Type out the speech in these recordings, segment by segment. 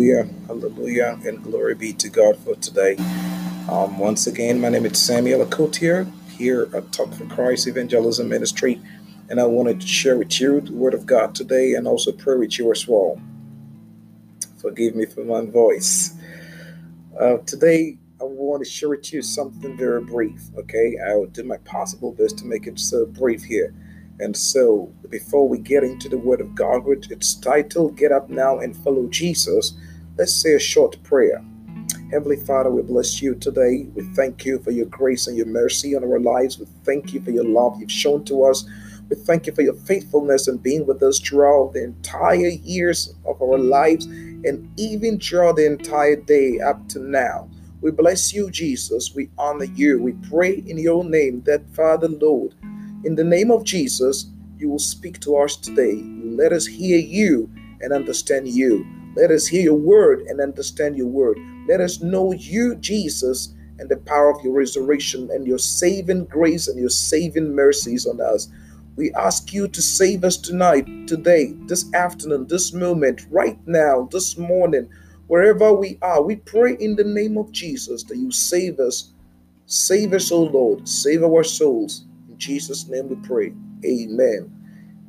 Hallelujah, hallelujah, and glory be to God for today. Um, once again, my name is Samuel Akotier here at Talk for Christ Evangelism Ministry, and I wanted to share with you the Word of God today and also pray with you as well. Forgive me for my voice. Uh, today, I want to share with you something very brief, okay? I will do my possible best to make it so brief here. And so, before we get into the Word of God, which it's titled Get Up Now and Follow Jesus, let's say a short prayer. Heavenly Father, we bless you today. We thank you for your grace and your mercy on our lives. We thank you for your love you've shown to us. We thank you for your faithfulness and being with us throughout the entire years of our lives and even throughout the entire day up to now. We bless you, Jesus. We honor you. We pray in your name that, Father, Lord, in the name of Jesus, you will speak to us today. Let us hear you and understand you. Let us hear your word and understand your word. Let us know you, Jesus, and the power of your resurrection and your saving grace and your saving mercies on us. We ask you to save us tonight, today, this afternoon, this moment, right now, this morning, wherever we are. We pray in the name of Jesus that you save us. Save us, O Lord. Save our souls. In Jesus' name we pray. Amen.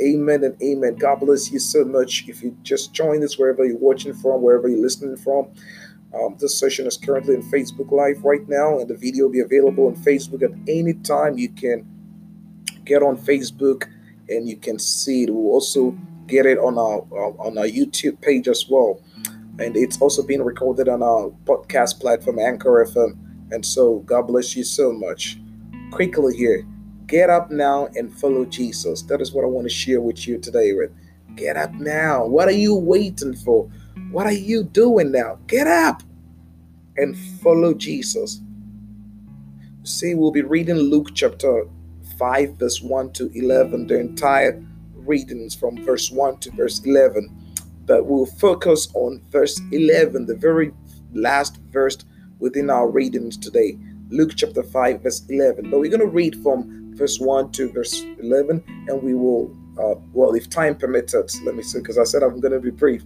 Amen and amen. God bless you so much. If you just joined us wherever you're watching from, wherever you're listening from, um, this session is currently in Facebook Live right now, and the video will be available on Facebook at any time. You can get on Facebook and you can see it. We'll also get it on our on our YouTube page as well, and it's also being recorded on our podcast platform Anchor FM. And so, God bless you so much. Quickly here. Get up now and follow Jesus. That is what I want to share with you today, With Get up now. What are you waiting for? What are you doing now? Get up and follow Jesus. See, we'll be reading Luke chapter 5, verse 1 to 11, the entire readings from verse 1 to verse 11. But we'll focus on verse 11, the very last verse within our readings today. Luke chapter 5, verse 11. But we're going to read from verse 1 to verse 11, and we will, uh, well, if time permits us, let me see, because I said I'm going to be brief.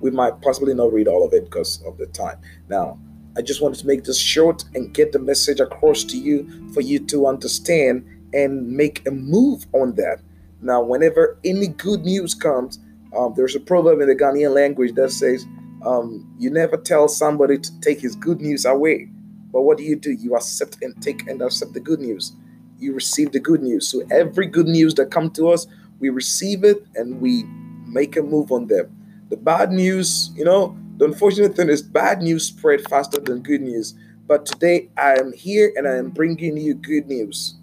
we might possibly not read all of it because of the time. Now, I just wanted to make this short and get the message across to you for you to understand and make a move on that. Now, whenever any good news comes, um, there's a proverb in the Ghanaian language that says, um, You never tell somebody to take his good news away. But what do you do? You accept and take and accept the good news. You receive the good news. So every good news that come to us, we receive it and we make a move on them. The bad news, you know, the unfortunate thing is bad news spread faster than good news. But today I am here and I am bringing you good news.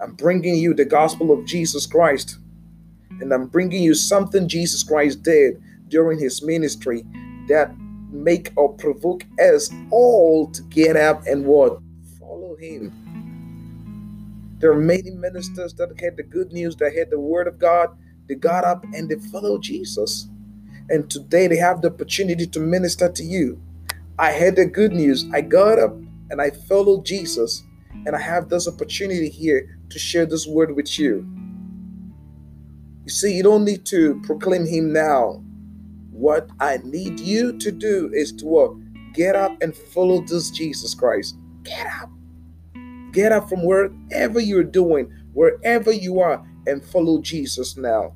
I'm bringing you the gospel of Jesus Christ. And I'm bringing you something Jesus Christ did during his ministry that make or provoke us all to get up and what? Follow him. There are many ministers that had the good news, that had the word of God. They got up and they followed Jesus. And today they have the opportunity to minister to you. I had the good news. I got up and I followed Jesus. And I have this opportunity here to share this word with you. You see, you don't need to proclaim him now. What I need you to do is to what? Get up and follow this Jesus Christ. Get up. Get up from wherever you're doing, wherever you are, and follow Jesus now.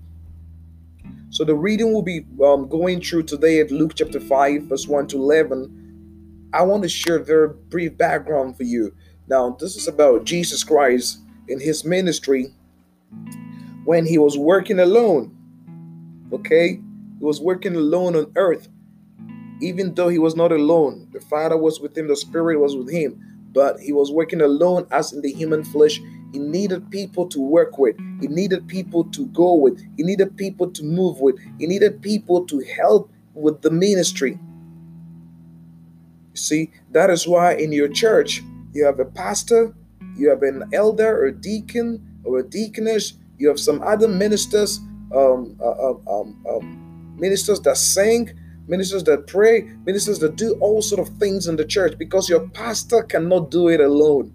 So the reading will be um, going through today at Luke chapter 5, verse 1 to 11. I want to share a very brief background for you. Now, this is about Jesus Christ in his ministry when he was working alone. Okay? He was working alone on earth. Even though he was not alone, the Father was with him, the Spirit was with him, but he was working alone as in the human flesh. He needed people to work with, he needed people to go with, he needed people to move with, he needed people to help with the ministry. See, that is why in your church you have a pastor, you have an elder or deacon or a deaconess, you have some other ministers, um, uh, uh um, um, ministers that sing, ministers that pray, ministers that do all sort of things in the church because your pastor cannot do it alone.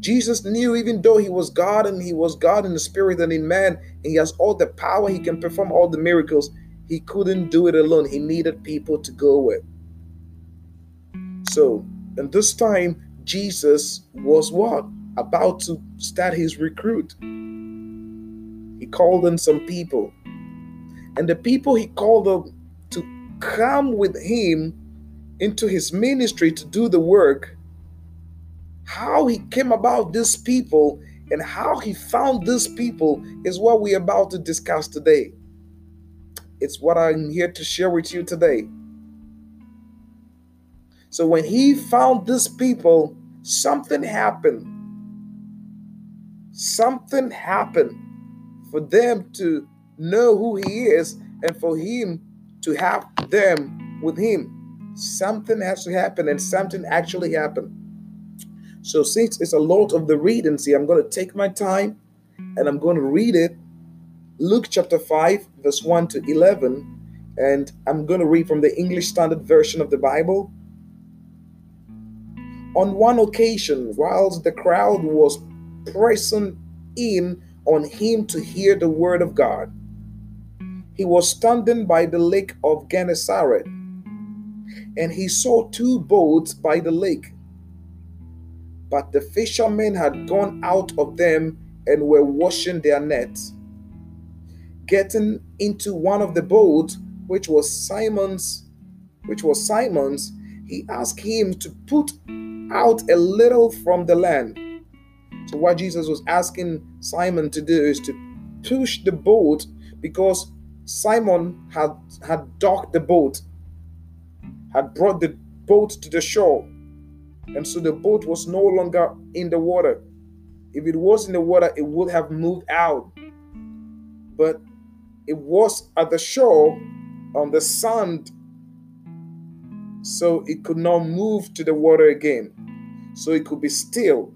Jesus knew even though he was God and he was God in the spirit and in man, and he has all the power, he can perform all the miracles, he couldn't do it alone. He needed people to go with. So, and this time, Jesus was what? About to start his recruit. He called in some people. And the people he called them to come with him into his ministry to do the work, how he came about these people and how he found these people is what we're about to discuss today. It's what I'm here to share with you today. So when he found these people, something happened. Something happened for them to know who he is and for him to have them with him. Something has to happen, and something actually happened. So, since it's a lot of the reading, see, I'm going to take my time and I'm going to read it. Luke chapter 5, verse 1 to 11. And I'm going to read from the English Standard Version of the Bible. On one occasion, whilst the crowd was pressing in on him to hear the word of God, he was standing by the lake of Gennesaret, and he saw two boats by the lake. But the fishermen had gone out of them and were washing their nets. Getting into one of the boats, which was Simon's, which was Simon's, he asked him to put out a little from the land. So, what Jesus was asking Simon to do is to push the boat because Simon had, had docked the boat, had brought the boat to the shore. And so the boat was no longer in the water. If it was in the water, it would have moved out. But it was at the shore on the sand, so it could not move to the water again so it could be still.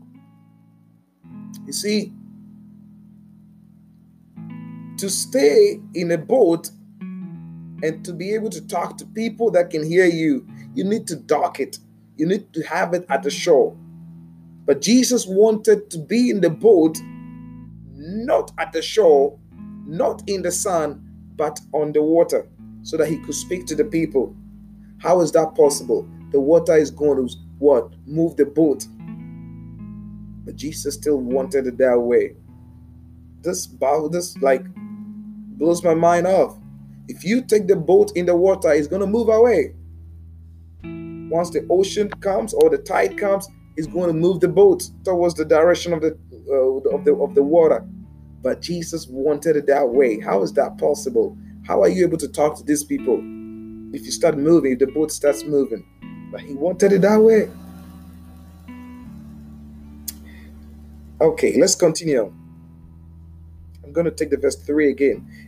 You see, to stay in a boat and to be able to talk to people that can hear you, you need to dock it. You need to have it at the shore. But Jesus wanted to be in the boat, not at the shore, not in the sun, but on the water, so that he could speak to the people. How is that possible? The water is going to what? Move the boat. But Jesus still wanted it that way. This bow, this like blows my mind off. If you take the boat in the water, it's gonna move away. Once the ocean comes or the tide comes, it's going to move the boat towards the direction of the uh, of the of the water. But Jesus wanted it that way. How is that possible? How are you able to talk to these people if you start moving? If the boat starts moving, but he wanted it that way. Okay, let's continue. I'm going to take the verse 3 again.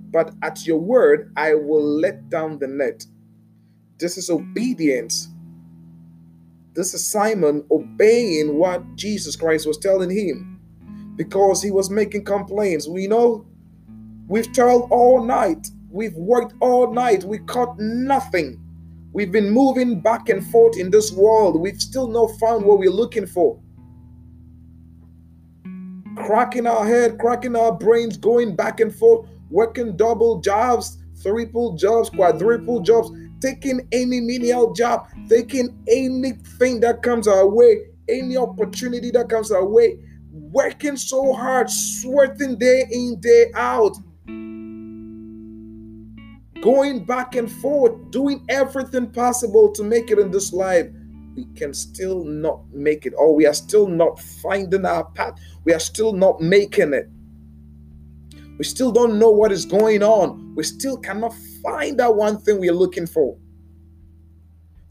But at your word I will let down the net. This is obedience. This is Simon obeying what Jesus Christ was telling him because he was making complaints. We know we've toiled all night, we've worked all night, we caught nothing. We've been moving back and forth in this world. We've still not found what we're looking for. Cracking our head, cracking our brains, going back and forth, working double jobs, triple jobs, quadruple jobs, taking any menial job, taking anything that comes our way, any opportunity that comes our way, working so hard, sweating day in, day out going back and forth, doing everything possible to make it in this life, we can still not make it, or we are still not finding our path. We are still not making it. We still don't know what is going on. We still cannot find that one thing we are looking for.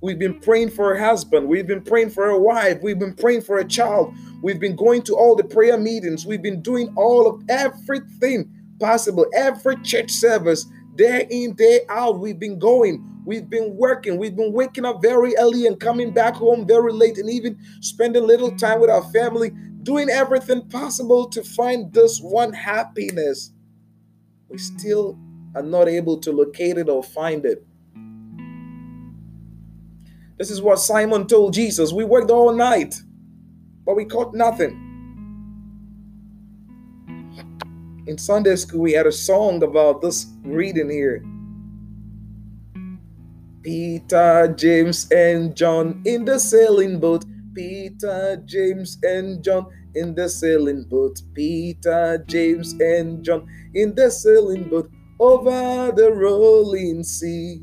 We've been praying for a husband. We've been praying for a wife. We've been praying for a child. We've been going to all the prayer meetings. We've been doing all of everything possible, every church service, day in, day out. We've been going. We've been working. We've been waking up very early and coming back home very late and even spending little time with our family, doing everything possible to find this one happiness. We still are not able to locate it or find it. This is what Simon told Jesus. We worked all night, but we caught nothing. In Sunday school, we had a song about this reading here. Peter, James, and John in the sailing boat. Peter, James, and John in the sailing boat. Peter, James, and John in the sailing boat over the rolling sea.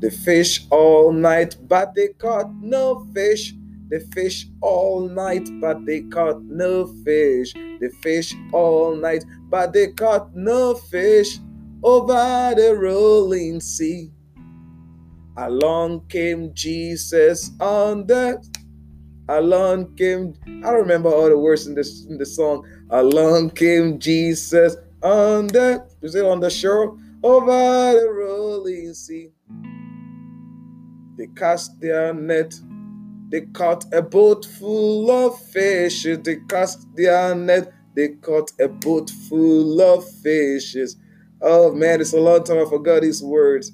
They fish all night, but they caught no fish. They fish all night, but they caught no fish. They fish all night, but they caught no fish over the rolling sea. Along came Jesus on the along came I don't remember all the words in this in the song. Along came Jesus on the is it on the shore over the rolling sea. They cast their net. They caught a boat full of fishes. They cast their net. They caught a boat full of fishes. Oh man, it's a long time I forgot these words.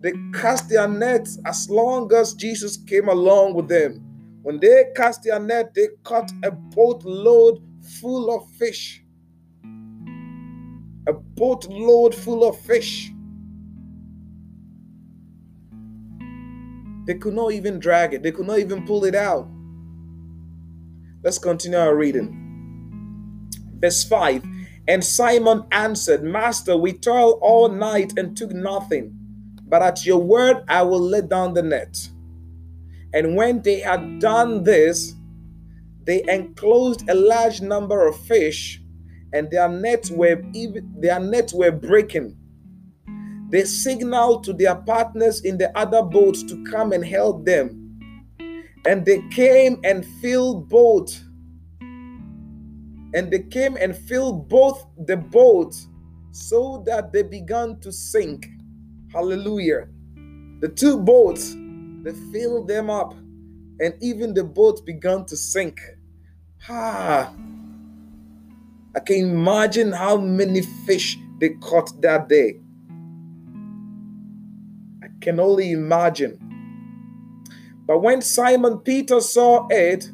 They cast their nets as long as Jesus came along with them. When they cast their net, they caught a boatload full of fish. A boatload full of fish. They could not even drag it, they could not even pull it out. Let's continue our reading. Verse 5 And Simon answered, Master, we toiled all night and took nothing, but at your word I will let down the net. And when they had done this, they enclosed a large number of fish, and their nets were even their nets were breaking. They signaled to their partners in the other boats to come and help them. And they came and filled both. And they came and filled both the boats so that they began to sink. Hallelujah. The two boats, they filled them up, and even the boat began to sink. Ah, I can imagine how many fish they caught that day I can only imagine. But when Simon Peter saw it,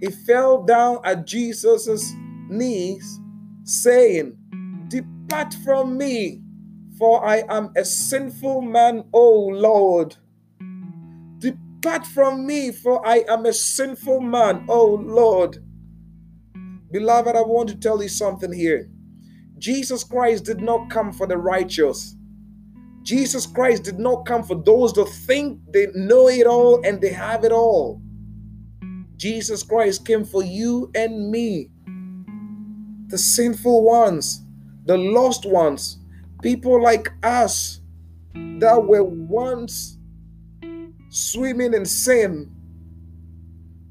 he fell down at Jesus' knees, saying, Depart from me, for I am a sinful man, O Lord. Depart from me, for I am a sinful man, O Lord. Beloved, I want to tell you something here. Jesus Christ did not come for the righteous. Jesus Christ did not come for those that think they know it all and they have it all. Jesus Christ came for you and me, the sinful ones, the lost ones, people like us that were once swimming in sin,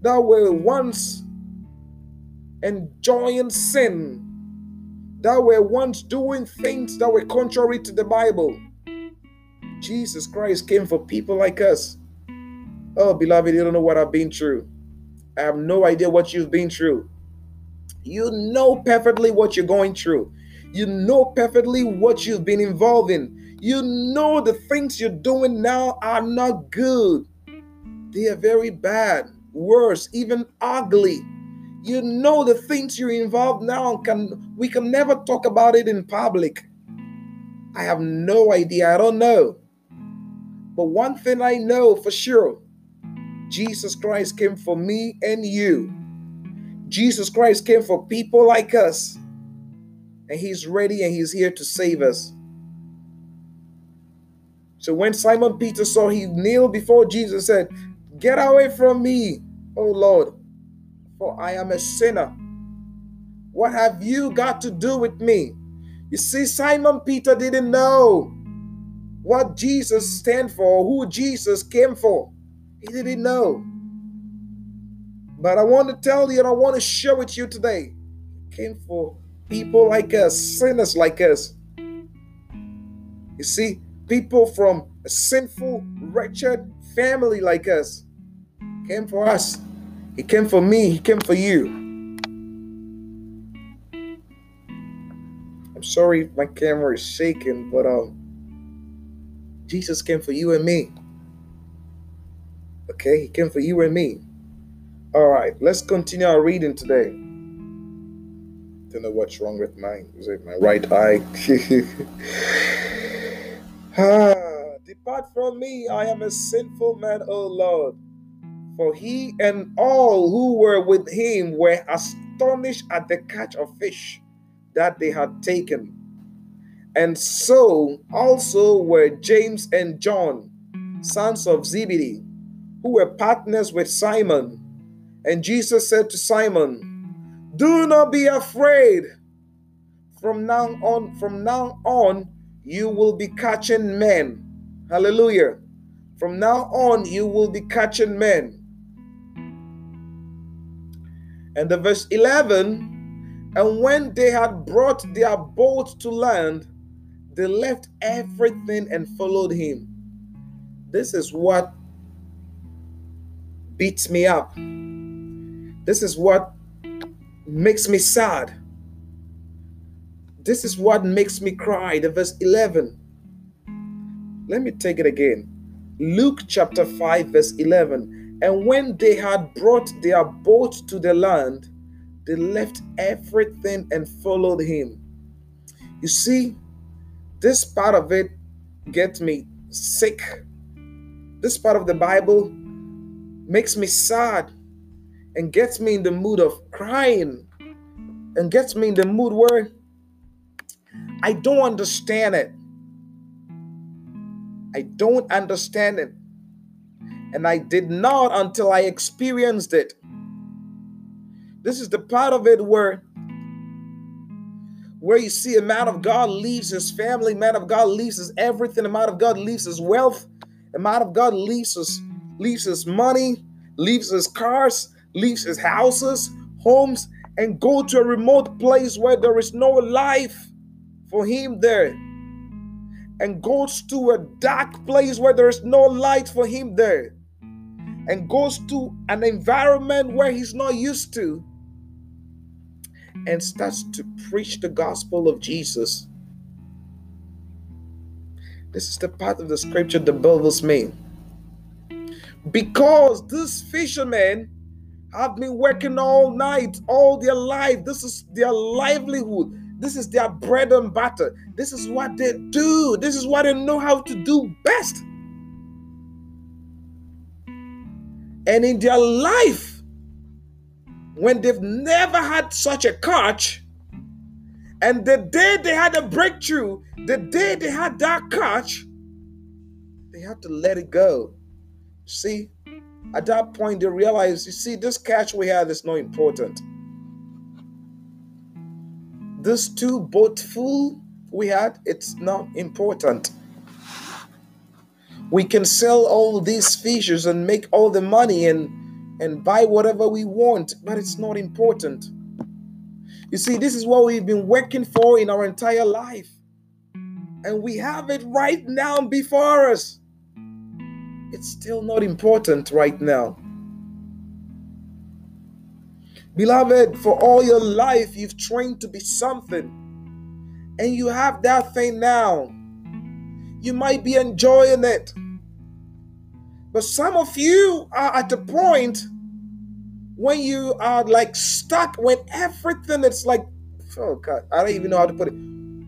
that were once enjoying sin, that were once doing things that were contrary to the Bible. Jesus Christ came for people like us. Oh, beloved, you don't know what I've been through. I have no idea what you've been through. You know perfectly what you're going through. You know perfectly what you've been involved in. You know the things you're doing now are not good. They are very bad, worse, even ugly. You know the things you're involved now can we can never talk about it in public. I have no idea. I don't know. But one thing I know for sure Jesus Christ came for me and you. Jesus Christ came for people like us. And He's ready and He's here to save us. So when Simon Peter saw he kneeled before Jesus and said, Get away from me, O Lord, for I am a sinner. What have you got to do with me? You see, Simon Peter didn't know what Jesus stand for, who Jesus came for. He didn't know. But I want to tell you and I want to share with you today. He came for people like us, sinners like us. You see, people from a sinful, wretched family like us came for us. He came for me, he came for you. I'm sorry if my camera is shaking, but um Jesus came for you and me. Okay, he came for you and me. All right, let's continue our reading today. Don't know what's wrong with my is it my right eye? ah, depart from me, I am a sinful man, O Lord. For he and all who were with him were astonished at the catch of fish that they had taken. And so also were James and John, sons of Zebedee, who were partners with Simon. And Jesus said to Simon, Do not be afraid. From now on, from now on, you will be catching men. Hallelujah. From now on, you will be catching men. And the verse 11, and when they had brought their boat to land, they left everything and followed him. This is what beats me up. This is what makes me sad. This is what makes me cry. The verse 11. Let me take it again. Luke chapter 5, verse 11. And when they had brought their boat to the land, they left everything and followed him. You see, this part of it gets me sick. This part of the Bible makes me sad and gets me in the mood of crying and gets me in the mood where I don't understand it. I don't understand it. And I did not until I experienced it. This is the part of it where where you see a man of God leaves his family, man of God leaves his everything, a man of God leaves his wealth, a man of God leaves his leaves his money, leaves his cars, leaves his houses, homes, and go to a remote place where there is no life for him there. And goes to a dark place where there is no light for him there. And goes to an environment where he's not used to and starts to preach the gospel of Jesus. This is the part of the scripture that bothers me. Because these fishermen have been working all night, all their life. This is their livelihood. This is their bread and butter. This is what they do. This is what they know how to do best. And in their life, when they've never had such a catch, and the day they had a breakthrough, the day they had that catch, they had to let it go. See, at that point, they realized, you see, this catch we had is not important. This two boat full we had, it's not important. We can sell all these fishes and make all the money and and buy whatever we want, but it's not important. You see, this is what we've been working for in our entire life. And we have it right now before us. It's still not important right now. Beloved, for all your life, you've trained to be something. And you have that thing now. You might be enjoying it. But some of you are at the point when you are like stuck, when everything is like, oh God, I don't even know how to put it.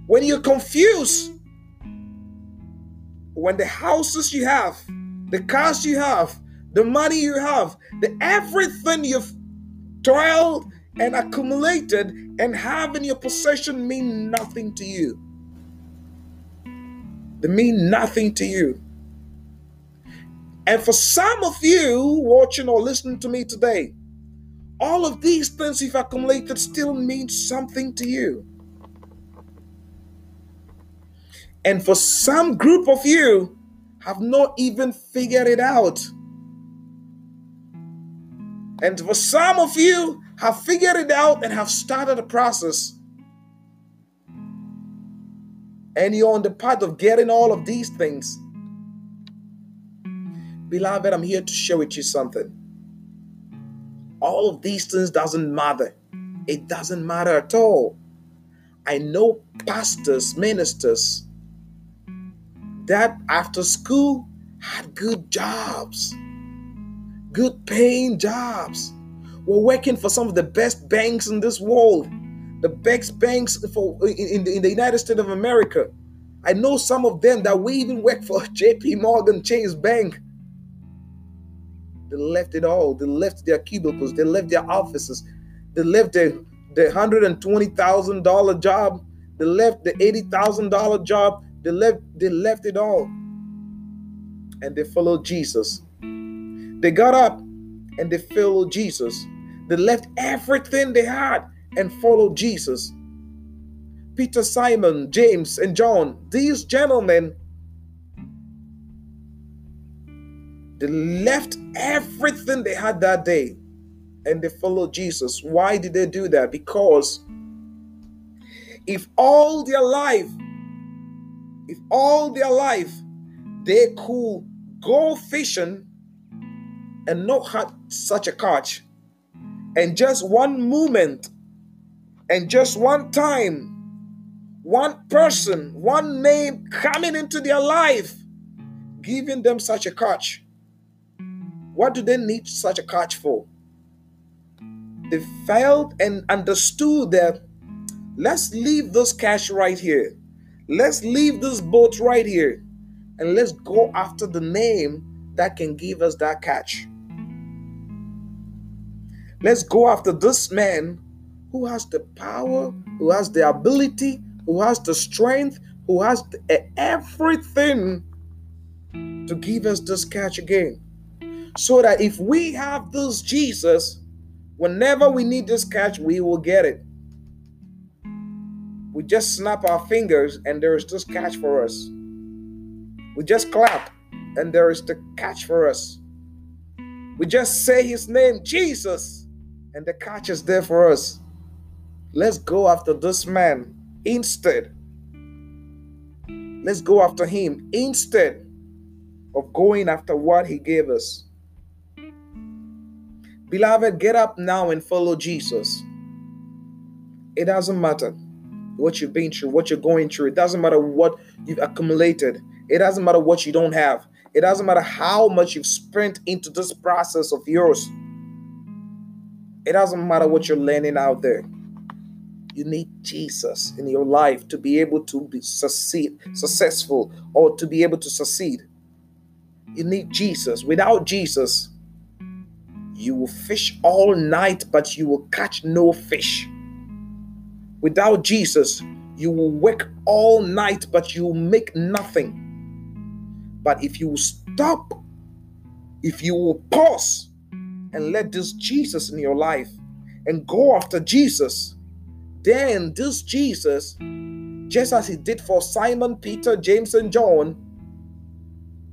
When you're confused, when the houses you have, the cars you have, the money you have, the everything you've toiled and accumulated and have in your possession mean nothing to you. They mean nothing to you. And for some of you watching or listening to me today, all of these things you've accumulated still mean something to you. And for some group of you have not even figured it out. And for some of you have figured it out and have started the process. And you're on the path of getting all of these things. Beloved, I'm here to share with you something. All of these things doesn't matter. It doesn't matter at all. I know pastors, ministers that after school had good jobs, good paying jobs, We're working for some of the best banks in this world, the best banks for in, the, in the United States of America. I know some of them that we even work for JP Morgan Chase Bank. They left it all. They left their cubicles. They left their offices. They left their, their $120,000 job. They left the $80,000 job. They left, they left it all. And they followed Jesus. They got up and they followed Jesus. They left everything they had and followed Jesus. Peter, Simon, James, and John, these gentlemen, they left everything they had that day and they followed Jesus. Why did they do that? Because if all their life, if all their life they could go fishing and not had such a catch, and just one moment, and just one time, one person, one name coming into their life, giving them such a catch. What do they need such a catch for? They felt and understood that let's leave this cash right here. Let's leave this boat right here and let's go after the name that can give us that catch. Let's go after this man who has the power, who has the ability, who has the strength, who has the, everything to give us this catch again. So that if we have this Jesus, whenever we need this catch, we will get it. We just snap our fingers and there is this catch for us. We just clap and there is the catch for us. We just say his name, Jesus, and the catch is there for us. Let's go after this man instead. Let's go after him instead of going after what he gave us. Beloved, get up now and follow Jesus. It doesn't matter what you've been through, what you're going through. It doesn't matter what you've accumulated. It doesn't matter what you don't have. It doesn't matter how much you've spent into this process of yours. It doesn't matter what you're learning out there. You need Jesus in your life to be able to be succeed, successful, or to be able to succeed. You need Jesus. Without Jesus, you will fish all night, but you will catch no fish. Without Jesus, you will work all night, but you will make nothing. But if you stop, if you will pause and let this Jesus in your life and go after Jesus, then this Jesus, just as he did for Simon, Peter, James, and John,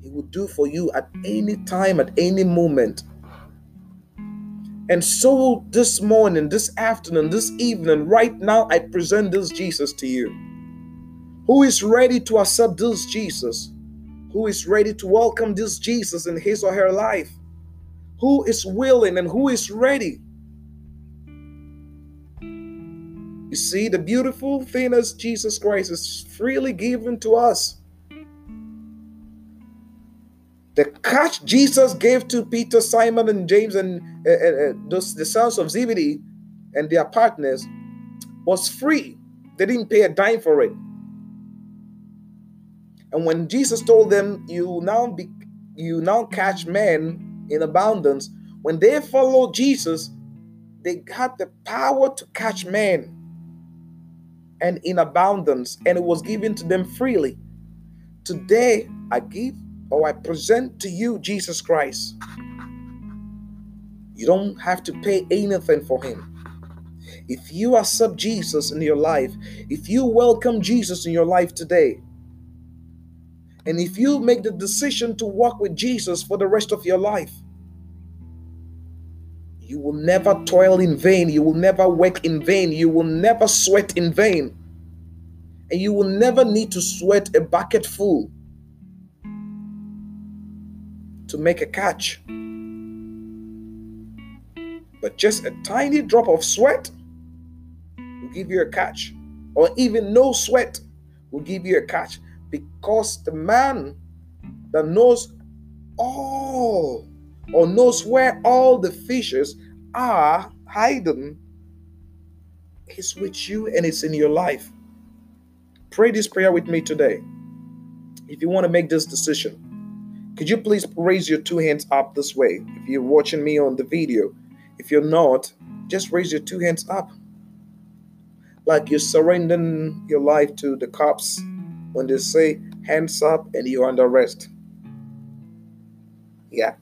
he will do for you at any time, at any moment. And so this morning, this afternoon, this evening, right now, I present this Jesus to you. Who is ready to accept this Jesus? Who is ready to welcome this Jesus in his or her life? Who is willing and who is ready You see, the beautiful thing is Jesus Christ is freely given to us. The catch Jesus gave to Peter, Simon, and James, and uh, uh, those, the sons of Zebedee and their partners was free. They didn't pay a dime for it. And when Jesus told them, "You now be, you now catch men in abundance," when they followed Jesus, they got the power to catch men and in abundance, and it was given to them freely. Today, I give or I present to you Jesus Christ. You don't have to pay anything for him. If you accept Jesus in your life, if you welcome Jesus in your life today, and if you make the decision to walk with Jesus for the rest of your life, You will never toil in vain. You will never work in vain. You will never sweat in vain. And you will never need to sweat a bucket full to make a catch. But just a tiny drop of sweat will give you a catch, or even no sweat will give you a catch because the man that knows all or knows where all the fishes are hidden is with you and it's in your life. Pray this prayer with me today. If you want to make this decision, could you please raise your two hands up this way? If you're watching me on the video, if you're not, just raise your two hands up. Like you're surrendering your life to the cops when they say hands up and you're under arrest. Yeah.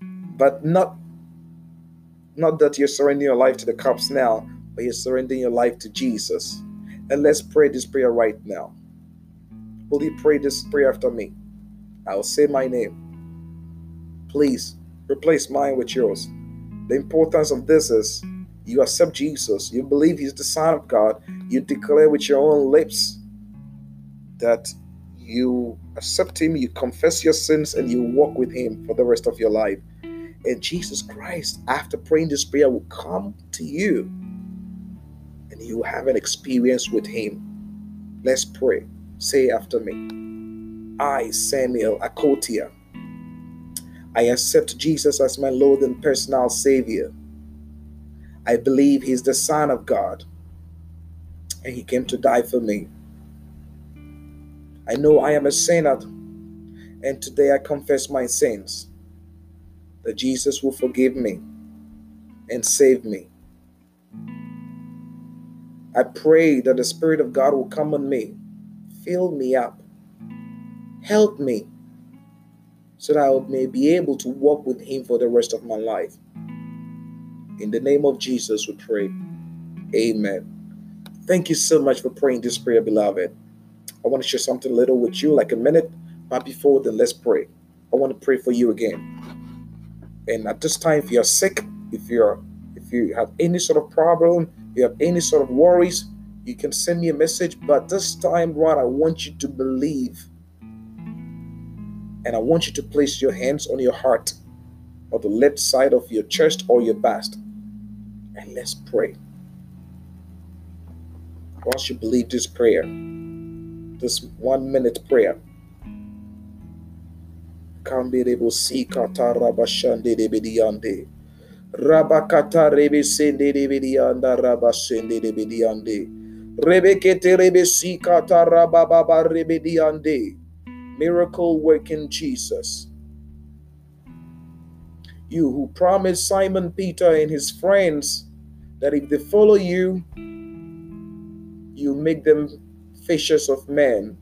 But not not that you're surrendering your life to the cops now, but you're surrendering your life to Jesus. And let's pray this prayer right now. Will you pray this prayer after me? I'll say my name. Please replace mine with yours. The importance of this is you accept Jesus, you believe He's the Son of God, you declare with your own lips that you accept Him, you confess your sins, and you walk with Him for the rest of your life. And Jesus Christ, after praying this prayer, will come to you and you have an experience with Him. Let's pray. Say after me. I, Samuel Akotia, I accept Jesus as my Lord and personal Savior. I believe He's the Son of God and He came to die for me. I know I am a sinner and today I confess my sins that Jesus will forgive me and save me. I pray that the Spirit of God will come on me, fill me up, Help me so that I may be able to walk with Him for the rest of my life. In the name of Jesus, we pray. Amen. Thank you so much for praying this prayer, beloved. I want to share something little with you, like a minute. But before then, let's pray. I want to pray for you again. And at this time, if you're sick, if you're if you have any sort of problem, you have any sort of worries, you can send me a message. But this time, Ron, I want you to believe and I want you to place your hands on your heart or the left side of your chest or your bust. And let's pray. Once you believe this prayer, this one minute prayer. Rabakata rebe sende de bedianda rabasende de bediande. Rebekete rebe miracle working Jesus. You who promised Simon Peter and his friends that if they follow you, you make them fishers of men.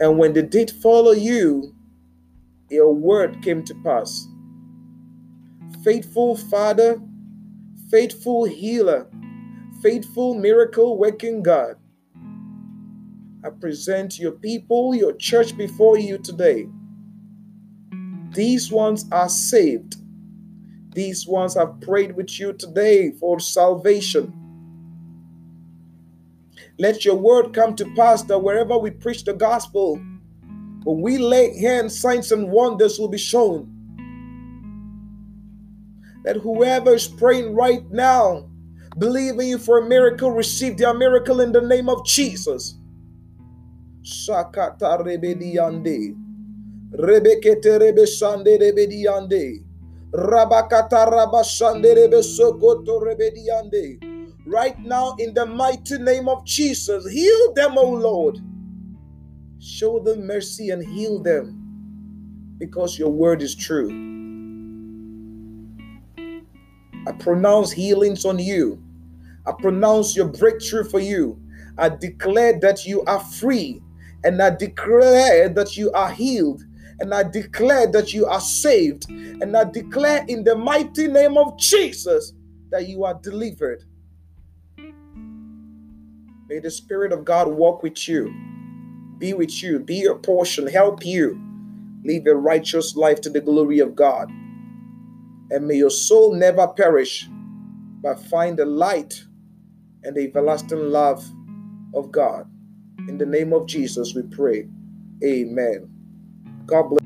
And when they did follow you, your word came to pass. Faithful Father, faithful healer, faithful miracle working God, I present your people, your church before you today. These ones are saved. These ones have prayed with you today for salvation. Let your word come to pass that wherever we preach the gospel, when we lay hands, signs and wonders will be shown. That whoever is praying right now, believing you for a miracle, receive their miracle in the name of Jesus. Shakata rebediande. Rebekete rebesande rebediande. Rabakata rabashande rebesokoto rebediande. Right now, in the mighty name of Jesus, heal them, O Lord. Show them mercy and heal them because your word is true. I pronounce healings on you. I pronounce your breakthrough for you. I declare that you are free and I declare that you are healed. And I declare that you are saved. And I declare in the mighty name of Jesus that you are delivered. May the Spirit of God walk with you, be with you, be your portion, help you live a righteous life to the glory of God. And may your soul never perish, but find the light and the everlasting love of God. In the name of Jesus, we pray. Amen. God bless.